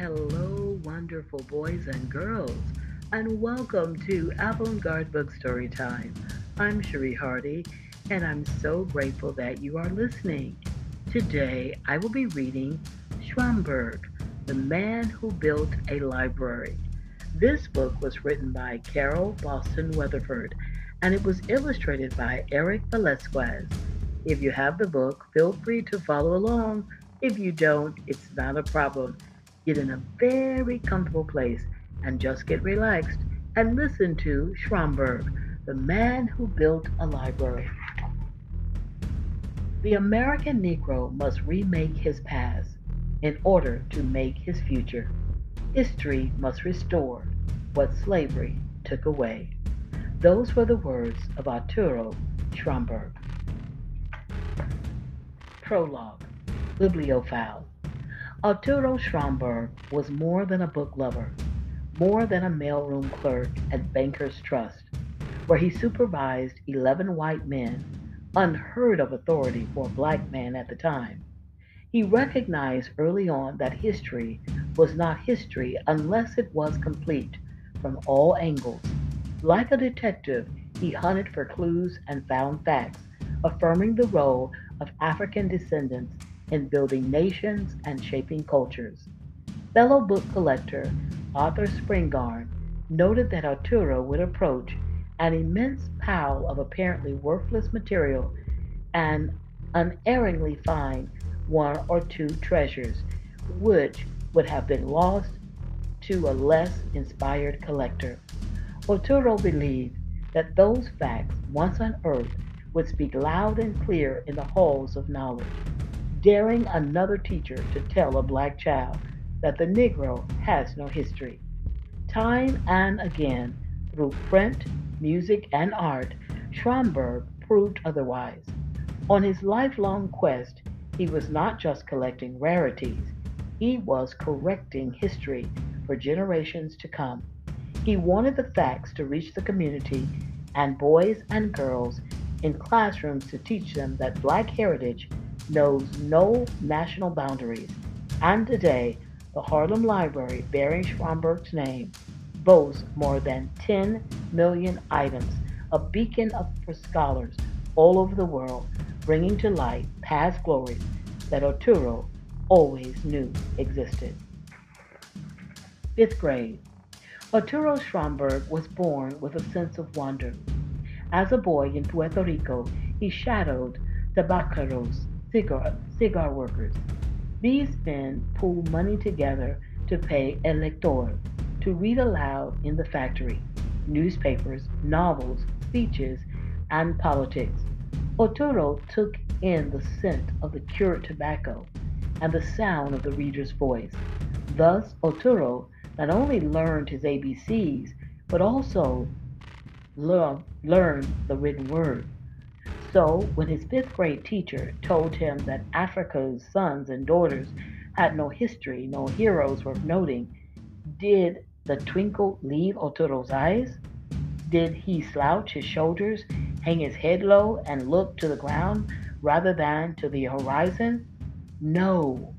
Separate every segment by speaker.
Speaker 1: Hello, wonderful boys and girls, and welcome to Avant Garde Book Story Time. I'm Cherie Hardy, and I'm so grateful that you are listening. Today, I will be reading Schomburg, The Man Who Built a Library. This book was written by Carole Boston Weatherford, and it was illustrated by Eric Velasquez. If you have the book, feel free to follow along. If you don't, it's not a problem. Get in a very comfortable place and just get relaxed and listen to Schomburg, the man who built a library. The American Negro must remake his past in order to make his future. History must restore what slavery took away. Those were the words of Arturo Schomburg. Prologue Bibliophile Arturo Schomburg was more than a book lover, more than a mailroom clerk at Bankers Trust, where he supervised 11 white men, unheard of authority for a black man at the time. He recognized early on that history was not history unless it was complete from all angles. Like a detective, he hunted for clues and found facts, affirming the role of African descendants in building nations and shaping cultures. Fellow book collector Arthur Spingarn noted that Arturo would approach an immense pile of apparently worthless material and unerringly find one or two treasures, which would have been lost to a less inspired collector. Arturo believed that those facts, once unearthed, would speak loud and clear in the halls of knowledge daring another teacher to tell a black child that the Negro has no history. Time and again, through print, music, and art, Schomburg proved otherwise. On his lifelong quest, he was not just collecting rarities, he was correcting history for generations to come. He wanted the facts to reach the community and boys and girls in classrooms to teach them that black heritage knows no national boundaries, and today the Harlem Library, bearing Schomburg's name, boasts more than 10 million items, a beacon for scholars all over the world, bringing to light past glories that Arturo always knew existed. Fifth grade. Arturo Schomburg was born with a sense of wonder. As a boy in Puerto Rico, he shadowed the tabaqueros, cigar, cigar workers. These men pool money together to pay a lector to read aloud in the factory newspapers, novels, speeches, and politics. Arturo took in the scent of the cured tobacco and the sound of the reader's voice. Thus, Arturo not only learned his ABCs, but also learned the written word. So, when his fifth grade teacher told him that Africa's sons and daughters had no history, no heroes worth noting, did the twinkle leave Arturo's eyes? Did he slouch his shoulders, hang his head low, and look to the ground rather than to the horizon? No.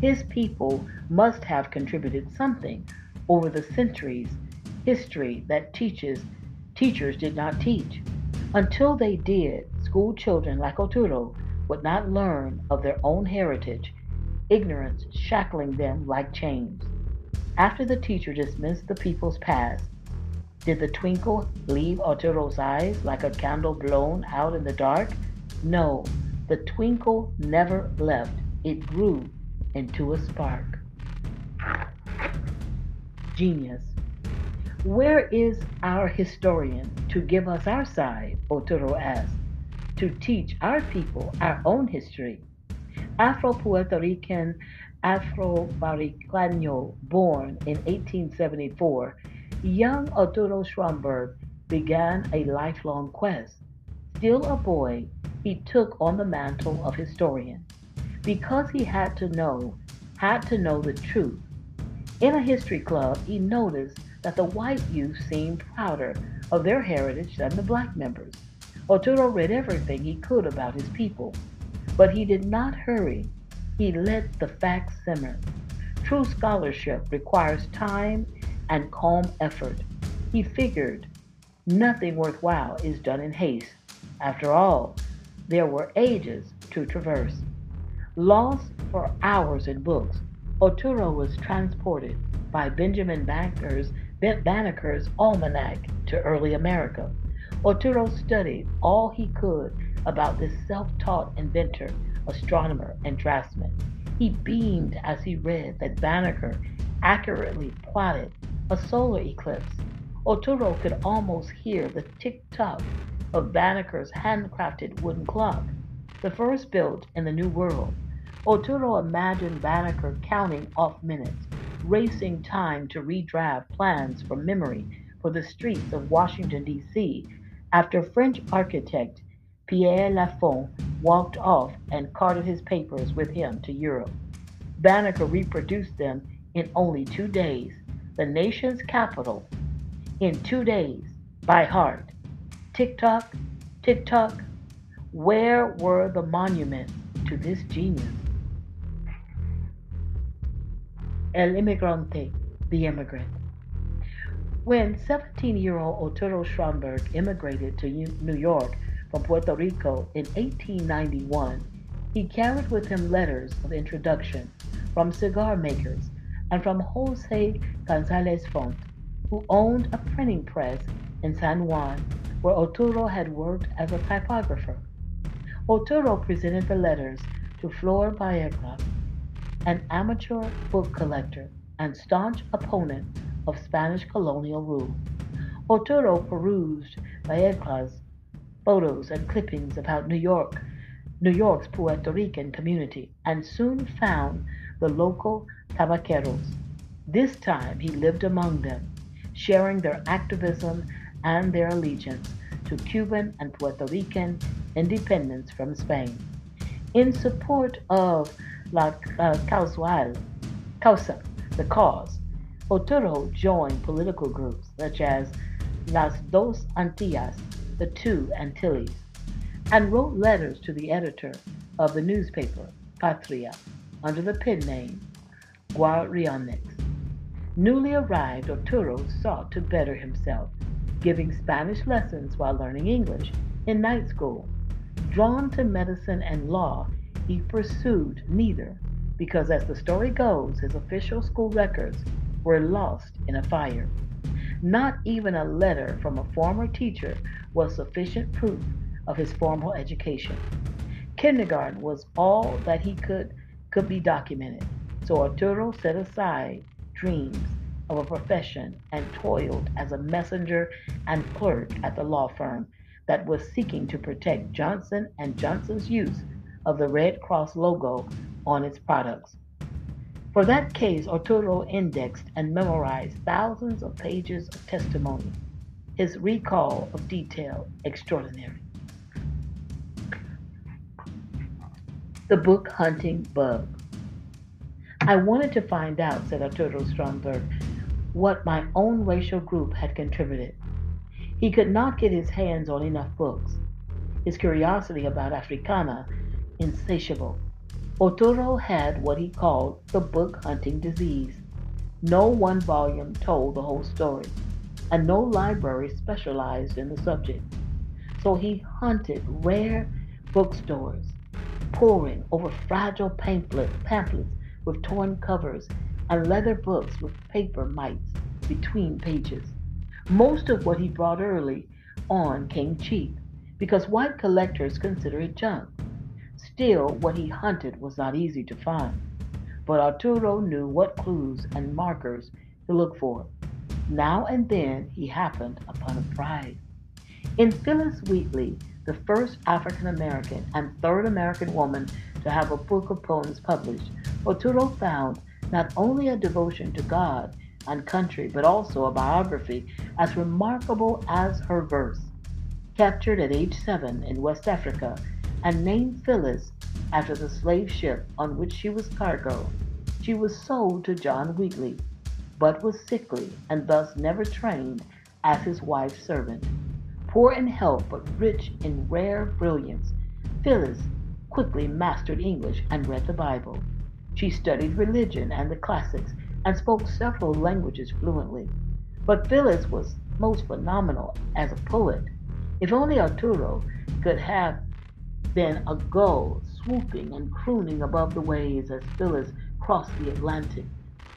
Speaker 1: His people must have contributed something over the centuries, history that teaches teachers did not teach. Until they did, school children like Arturo would not learn of their own heritage, ignorance shackling them like chains. After the teacher dismissed the people's past, did the twinkle leave Arturo's eyes like a candle blown out in the dark? No, the twinkle never left. It grew into a spark. Genius. Where is our historian to give us our side? Arturo asked to teach our people our own history. Afro Puerto Rican Afro Borincano, born in 1874, young Arturo Schomburg began a lifelong quest. Still a boy, he took on the mantle of historian because he had to know, had to know the truth. In a history club, he noticed that the white youth seemed prouder of their heritage than the black members. Arturo read everything he could about his people, but he did not hurry. He let the facts simmer. True scholarship requires time and calm effort. He figured nothing worthwhile is done in haste. After all, there were ages to traverse. Lost for hours in books, Arturo was transported by Benjamin Banneker's, Banneker's Almanac to early America. Arturo studied all he could about this self-taught inventor, astronomer, and draftsman. He beamed as he read that Banneker accurately plotted a solar eclipse. Arturo could almost hear the tick-tock of Banneker's handcrafted wooden clock, the first built in the New World. Arturo imagined Banneker counting off minutes, racing time to redraft plans from memory for the streets of Washington, D.C., after French architect Pierre L'Enfant walked off and carted his papers with him to Europe. Banneker reproduced them in only two days, the nation's capital, in two days, by heart. Tick tock, tick tock, where were the monuments to this genius? El Inmigrante, the immigrant. When 17 year old Arturo Schomburg immigrated to New York from Puerto Rico in 1891, he carried with him letters of introduction from cigar makers and from Jose Gonzalez Font, who owned a printing press in San Juan, where Arturo had worked as a typographer. Arturo presented the letters to Flor Baerga, an amateur book collector and staunch opponent of Spanish colonial rule. Arturo perused Baerga's photos and clippings about New York, New York's Puerto Rican community, and soon found the local tabaqueros. This time he lived among them, sharing their activism and their allegiance to Cuban and Puerto Rican independence from Spain. In support of La uh, Causa, the cause, Arturo joined political groups such as Las Dos Antillas, the Two Antilles, and wrote letters to the editor of the newspaper, Patria, under the pen name Guarionex. Newly arrived, Arturo sought to better himself, giving Spanish lessons while learning English in night school. Drawn to medicine and law, he pursued neither because, as the story goes, his official school records were lost in a fire. Not even a letter from a former teacher was sufficient proof of his formal education. Kindergarten was all that he could could be documented. So Arturo set aside dreams of a profession and toiled as a messenger and clerk at the law firm that was seeking to protect Johnson and Johnson's use of the Red Cross logo on its products. For that case, Arturo indexed and memorized thousands of pages of testimony, his recall of detail extraordinary. The book hunting bug. I wanted to find out, said Arturo Schomburg, what my own racial group had contributed. He could not get his hands on enough books. His curiosity about Africana insatiable. Arturo had what he called the book hunting disease. No one volume told the whole story, and no library specialized in the subject. So he hunted rare bookstores, poring over fragile pamphlets, pamphlets with torn covers and leather books with paper mites between pages. Most of what he brought early on came cheap because white collectors consider it junk. Still, what he hunted was not easy to find. But Arturo knew what clues and markers to look for. Now and then he happened upon a prize. In Phillis Wheatley, the first African American and third American woman to have a book of poems published, Arturo found not only a devotion to God and country, but also a biography as remarkable as her verse. Captured at age seven in West Africa and named Phillis after the slave ship on which she was cargo, she was sold to John Wheatley, but was sickly and thus never trained as his wife's servant. Poor in health but rich in rare brilliance, Phillis quickly mastered English and read the Bible. She studied religion and the classics and spoke several languages fluently. But Phillis was most phenomenal as a poet. If only Arturo could have been a gull swooping and crooning above the waves as Phillis crossed the Atlantic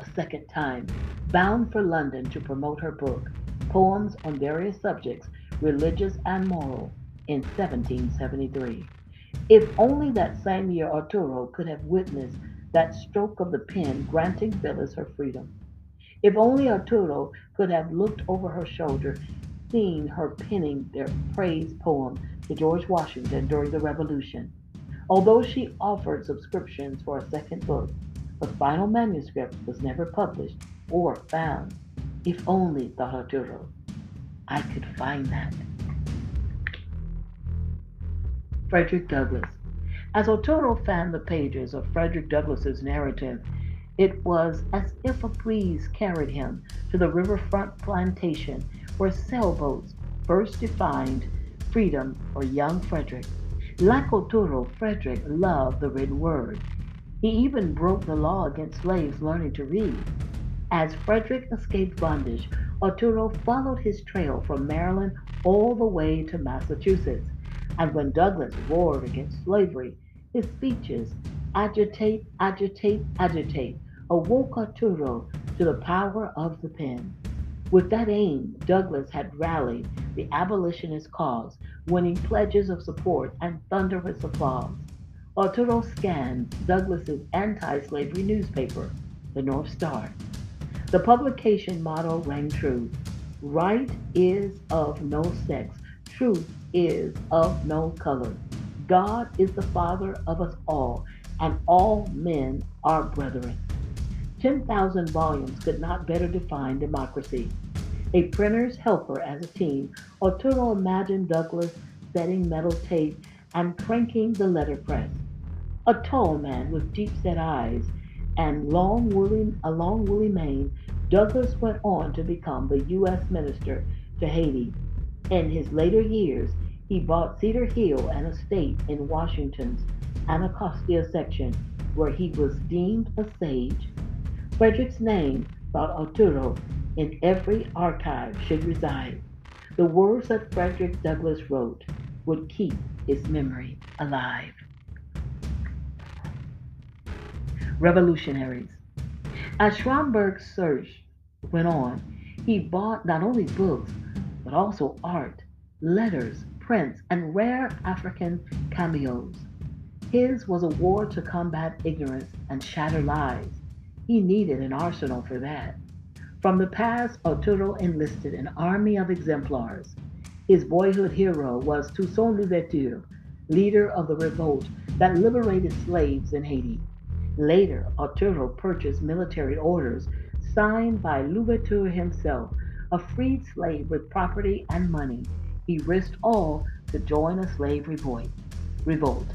Speaker 1: a second time, bound for London to promote her book, Poems on Various Subjects, Religious and Moral, in 1773. If only that same year Arturo could have witnessed that stroke of the pen granting Phillis her freedom. If only Arturo could have looked over her shoulder, seen her penning their praise poem to George Washington during the Revolution. Although she offered subscriptions for a second book, the final manuscript was never published or found. If only, thought Arturo, I could find that. Frederick Douglass. As Arturo fanned the pages of Frederick Douglass's narrative, it was as if a breeze carried him to the riverfront plantation where sailboats first defined freedom for young Frederick. Like Arturo, Frederick loved the written word. He even broke the law against slaves learning to read. As Frederick escaped bondage, Arturo followed his trail from Maryland all the way to Massachusetts. And when Douglass warred against slavery, his speeches, agitate, agitate, agitate, awoke Arturo to the power of the pen. With that aim, Douglass had rallied the abolitionist cause, winning pledges of support and thunderous applause. Arturo scanned Douglass's anti-slavery newspaper, the North Star. The publication motto rang true. Right is of no sex. Truth is of no color. God is the Father of us all, and all men are brethren. 10,000 volumes could not better define democracy. A printer's helper as a team, Arturo imagined Douglass setting metal tape and cranking the letterpress. A tall man with deep-set eyes and long woolly, a long woolly mane, Douglass went on to become the U.S. Minister to Haiti. In his later years, he bought Cedar Hill, an estate in Washington's Anacostia section, where he was deemed a sage. Frederick's name, thought Arturo, in every archive should reside. The words that Frederick Douglass wrote would keep his memory alive. Revolutionaries. As Schomburg's search went on, he bought not only books, but also art, letters, prints, and rare African cameos. His was a war to combat ignorance and shatter lies. He needed an arsenal for that. From the past, Arturo enlisted an army of exemplars. His boyhood hero was Toussaint Louverture, leader of the revolt that liberated slaves in Haiti. Later, Arturo purchased military orders signed by Louverture himself, a freed slave with property and money he risked all to join a slave revolt. revolt.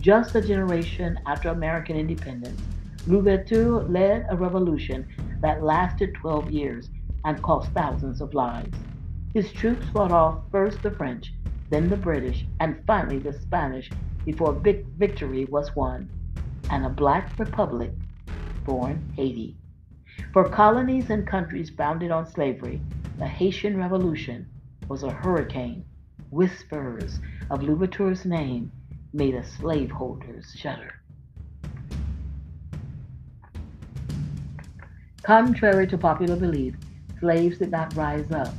Speaker 1: Just a generation after American independence, Louverture led a revolution that lasted 12 years and cost thousands of lives. His troops fought off first the French, then the British, and finally the Spanish before big victory was won, and a black republic born Haiti. For colonies and countries founded on slavery, the Haitian Revolution was a hurricane. Whispers of Louverture's name made a slaveholders shudder. Contrary to popular belief, slaves did not rise up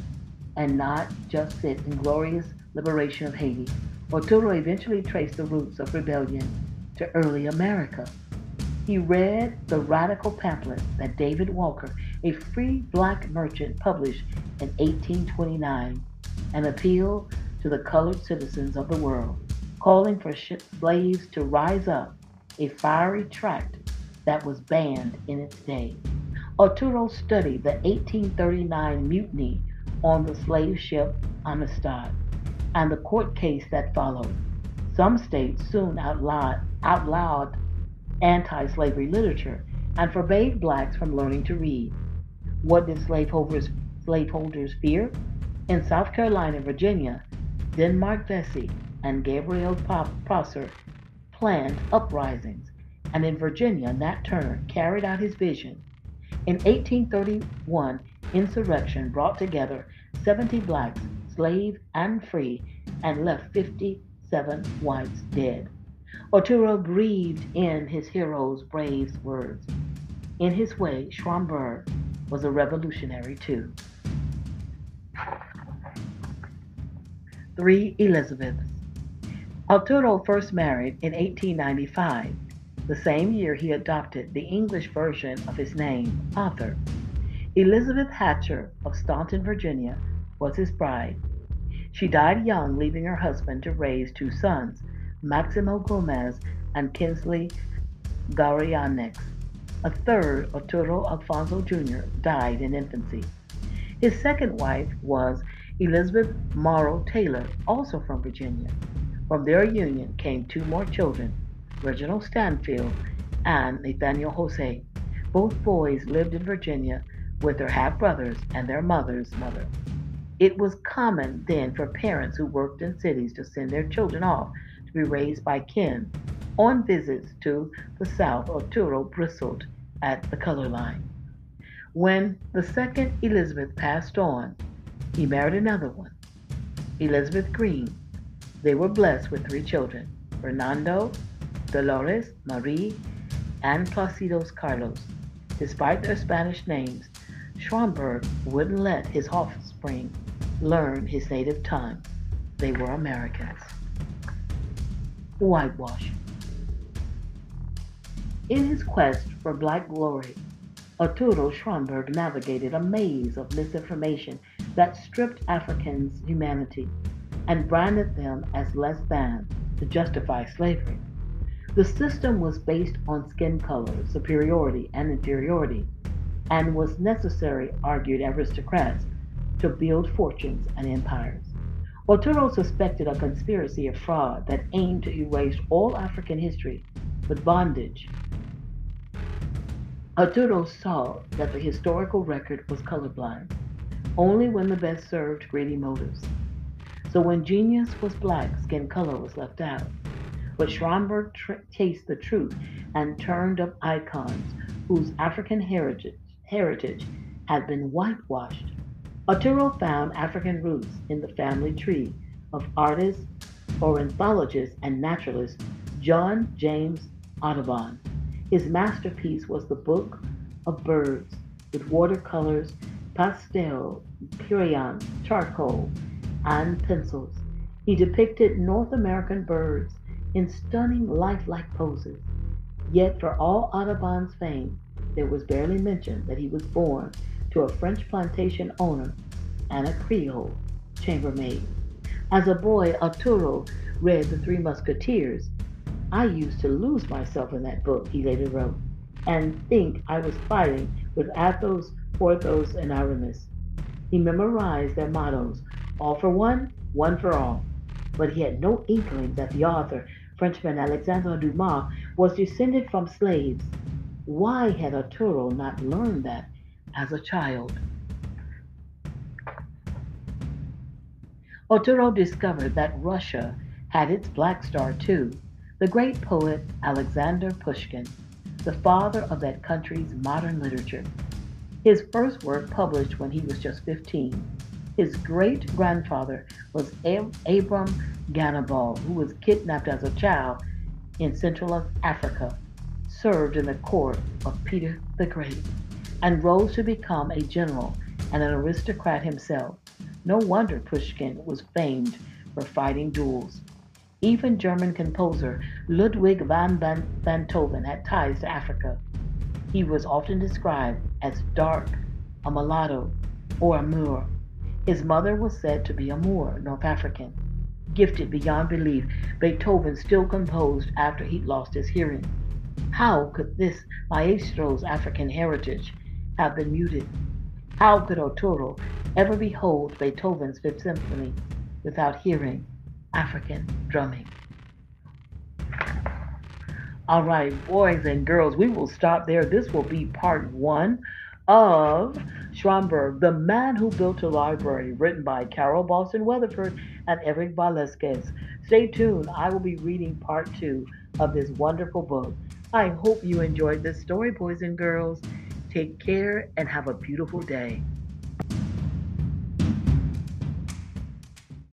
Speaker 1: and not just sit in glorious liberation of Haiti. Arturo eventually traced the roots of rebellion to early America. He read the radical pamphlet that David Walker, a free black merchant, published in 1829 an appeal to the colored citizens of the world, calling for slaves to rise up, a fiery tract that was banned in its day. Arturo studied the 1839 mutiny on the slave ship Amistad and the court case that followed. Some states soon outlawed, outlawed anti slavery literature and forbade blacks from learning to read. What did slaveholders, slaveholders fear? In South Carolina and Virginia, Denmark Vesey and Gabriel Prosser planned uprisings. and in Virginia, Nat Turner carried out his vision. In 1831, insurrection brought together 70 blacks, slave and free, and left 57 whites dead. Arturo breathed in his hero's brave words. In his way, Schomburg was a revolutionary too. Three Elizabeths. Arturo first married in 1895, the same year he adopted the English version of his name, Arthur. Elizabeth Hatcher of Staunton, Virginia, was his bride. She died young, leaving her husband to raise two sons, Maximo Gomez and Kingsley Guarionex. A third, Arturo Alfonso Jr., died in infancy. His second wife was Elizabeth Morrow Taylor, also from Virginia. From their union came two more children, Reginald Stanfield and Nathaniel Jose. Both boys lived in Virginia with their half brothers and their mother's mother. It was common then for parents who worked in cities to send their children off to be raised by kin. On visits to the South, Arturo bristled at the color line. When the second Elizabeth passed on, he married another one, Elizabeth Green. They were blessed with three children Fernando, Dolores, Marie, and Placido's Carlos. Despite their Spanish names, Schomburg wouldn't let his offspring learn his native tongue. They were Americans whitewash. In his quest for black glory, Arturo Schomburg navigated a maze of misinformation that stripped Africans' humanity and branded them as less than to justify slavery. The system was based on skin color, superiority, and inferiority, and was necessary, argued aristocrats, to build fortunes and empires. Arturo suspected a conspiracy of fraud that aimed to erase all African history with bondage. Arturo saw that the historical record was colorblind, only when the best served greedy motives. So when genius was black, skin color was left out. But Schomburg tr- chased the truth and turned up icons whose African heritage, heritage had been whitewashed Arturo found African roots in the family tree of artist, ornithologist, and naturalist John James Audubon. His masterpiece was the Book of Birds with watercolors, pastel, crayon, charcoal, and pencils. He depicted North American birds in stunning lifelike poses. Yet, for all Audubon's fame, there was barely mention that he was born to a French plantation owner and a Creole chambermaid. As a boy, Arturo read The Three Musketeers. I used to lose myself in that book, he later wrote, and think I was fighting with Athos, Porthos, and Aramis. He memorized their mottos all for one, one for all. But he had no inkling that the author, Frenchman Alexandre Dumas, was descended from slaves. Why had Arturo not learned that as a child. Arturo discovered that Russia had its black star too, the great poet Alexander Pushkin, the father of that country's modern literature. His first work published when he was just 15. His great grandfather was Abram Gannibal, who was kidnapped as a child in Central Africa, served in the court of Peter the Great and rose to become a general and an aristocrat himself. No wonder Pushkin was famed for fighting duels. Even German composer Ludwig van Beethoven had ties to Africa. He was often described as dark, a mulatto, or a Moor. His mother was said to be a Moor, North African. Gifted beyond belief, Beethoven still composed after he'd lost his hearing. How could this maestro's African heritage have been muted. How could Arturo ever behold Beethoven's Fifth Symphony without hearing African drumming? All right, boys and girls, we will stop there. This will be part one of Schomburg, The Man Who Built a Library, written by Carole Boston Weatherford and Eric Velasquez. Stay tuned. I will be reading part two of this wonderful book. I hope you enjoyed this story, boys and girls. Take care and have a beautiful day.